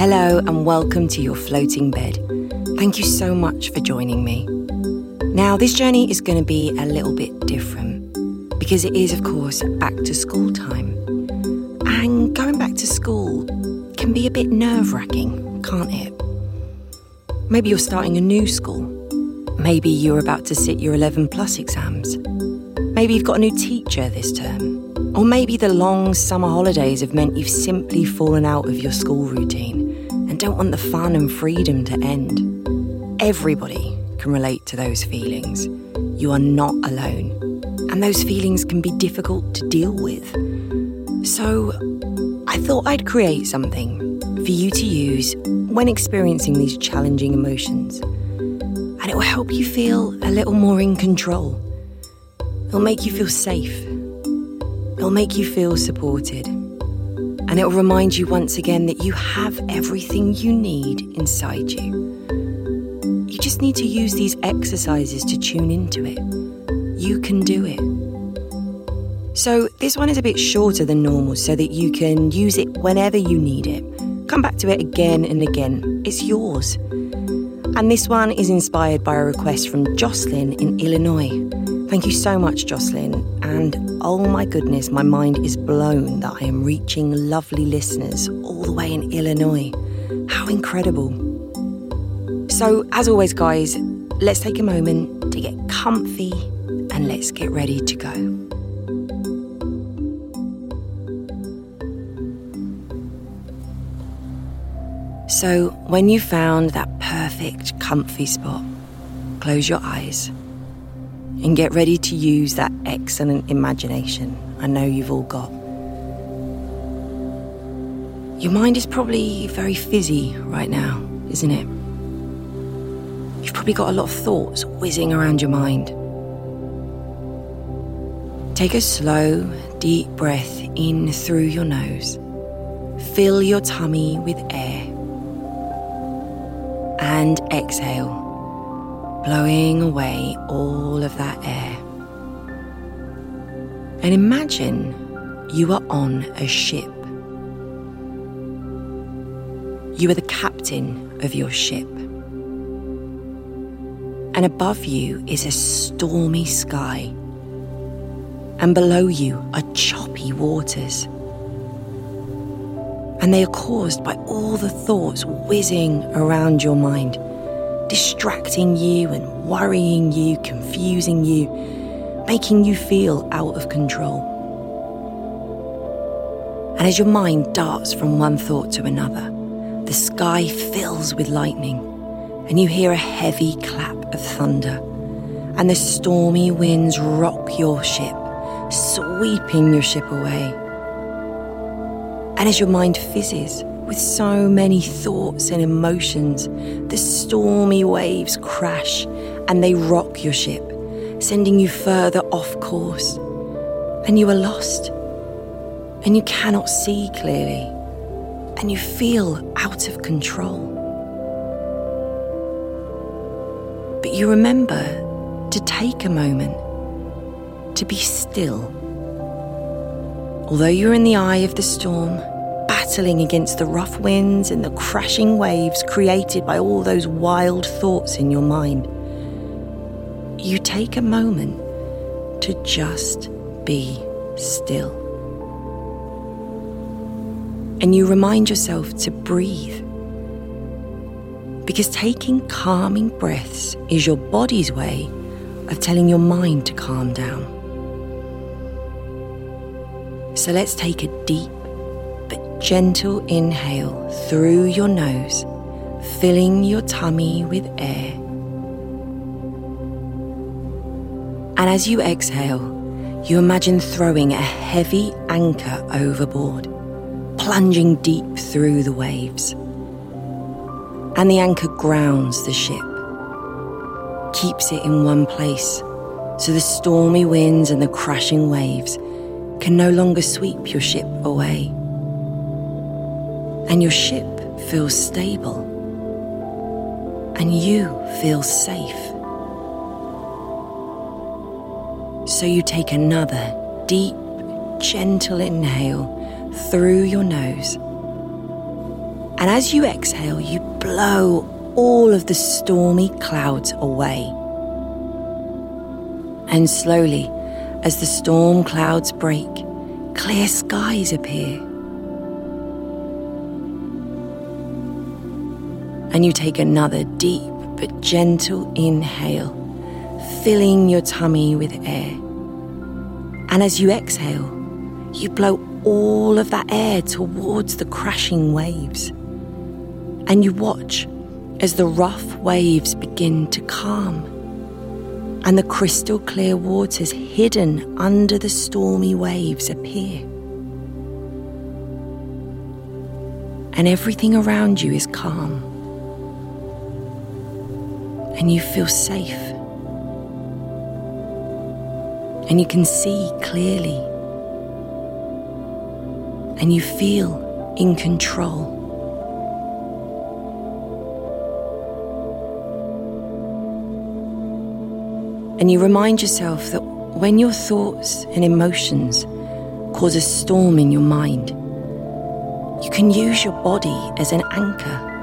Hello, and welcome to your floating bed. Thank you so much for joining me. Now, this journey is going to be a little bit different because it is, of course, back to school time. And going back to school can be a bit nerve wracking, can't it? Maybe you're starting a new school. Maybe you're about to sit your 11 plus exams. Maybe you've got a new teacher this term. Or maybe the long summer holidays have meant you've simply fallen out of your school routine don't want the fun and freedom to end. Everybody can relate to those feelings. You are not alone. And those feelings can be difficult to deal with. So, I thought I'd create something for you to use when experiencing these challenging emotions. And it will help you feel a little more in control. It'll make you feel safe It'll make you feel supported. And it'll remind you once again that you have everything you need inside you. You just need to use these exercises to tune into it. You can do it. So, this one is a bit shorter than normal so that you can use it whenever you need it. Come back to it again and again. It's yours. And this one is inspired by a request from Jocelyn in Illinois. Thank you so much, Jocelyn. And oh my goodness, my mind is blown that I am reaching lovely listeners all the way in Illinois. How incredible. So, as always, guys, let's take a moment to get comfy and let's get ready to go. So, when you found that perfect, comfy spot, close your eyes and get ready to use that excellent imagination I know you've all got. Your mind is probably very fizzy right now, isn't it? You've probably got a lot of thoughts whizzing around your mind. Take a slow, deep breath in through your nose. Fill your tummy with air. And exhale blowing away all of that air. And imagine you are on a ship. You are the captain of your ship. And above you is a stormy sky. And below you are choppy waters. And they are caused by all the thoughts whizzing around your mind distracting you and worrying you, confusing you, making you feel out of control. And as your mind darts from one thought to another, the sky fills with lightning, and you hear a heavy clap of thunder, and the stormy winds rock your ship, sweeping your ship away. And as your mind fizzes, with so many thoughts and emotions, the stormy waves crash and they rock your ship, sending you further off course. And you are lost. And you cannot see clearly. And you feel out of control. But you remember to take a moment to be still. Although you're in the eye of the storm, battling against the rough winds and the crashing waves created by all those wild thoughts in your mind, you take a moment to just be still. And you remind yourself to breathe. Because taking calming breaths is your body's way of telling your mind to calm down. So let's take a deep gentle inhale through your nose, filling your tummy with air. And as you exhale, you imagine throwing a heavy anchor overboard, plunging deep through the waves. And the anchor grounds the ship, keeps it in one place, so the stormy winds and the crashing waves can no longer sweep your ship away and your ship feels stable, and you feel safe. So you take another deep, gentle inhale through your nose, And as you exhale, you blow all of the stormy clouds away. And slowly, as the storm clouds break, clear skies appear. And you take another deep but gentle inhale, filling your tummy with air. And as you exhale, you blow all of that air towards the crashing waves. And you watch as the rough waves begin to calm and the crystal clear waters hidden under the stormy waves appear. And everything around you is calm. And you feel safe. And you can see clearly, and you feel in control. And you remind yourself that when your thoughts and emotions cause a storm in your mind, you can use your body as an anchor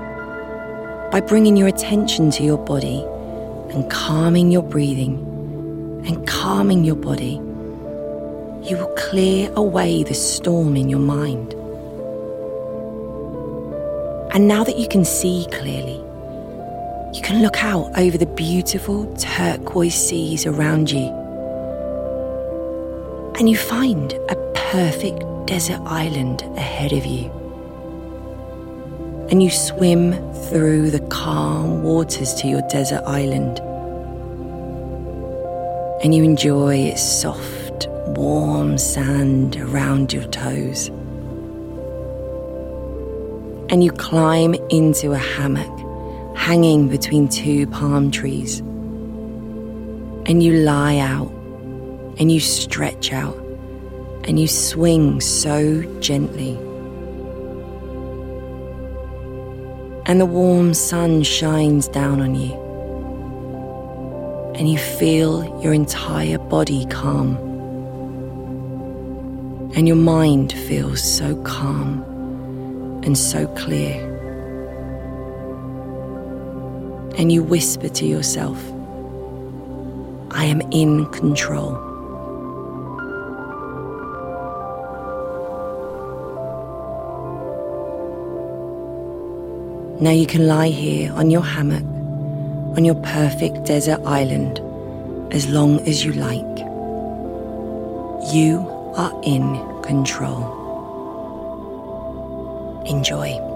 by bringing your attention to your body and calming your breathing and calming your body, you will clear away the storm in your mind. And now that you can see clearly, you can look out over the beautiful turquoise seas around you. And you find a perfect desert island ahead of you. And you swim through the calm waters to your desert island and you enjoy its soft, warm sand around your toes. And you climb into a hammock hanging between two palm trees. And you lie out and you stretch out and you swing so gently. And the warm sun shines down on you and you feel your entire body calm. And your mind feels so calm and so clear. And you whisper to yourself, I am in control. Now you can lie here on your hammock on your perfect desert island as long as you like. You are in control. Enjoy.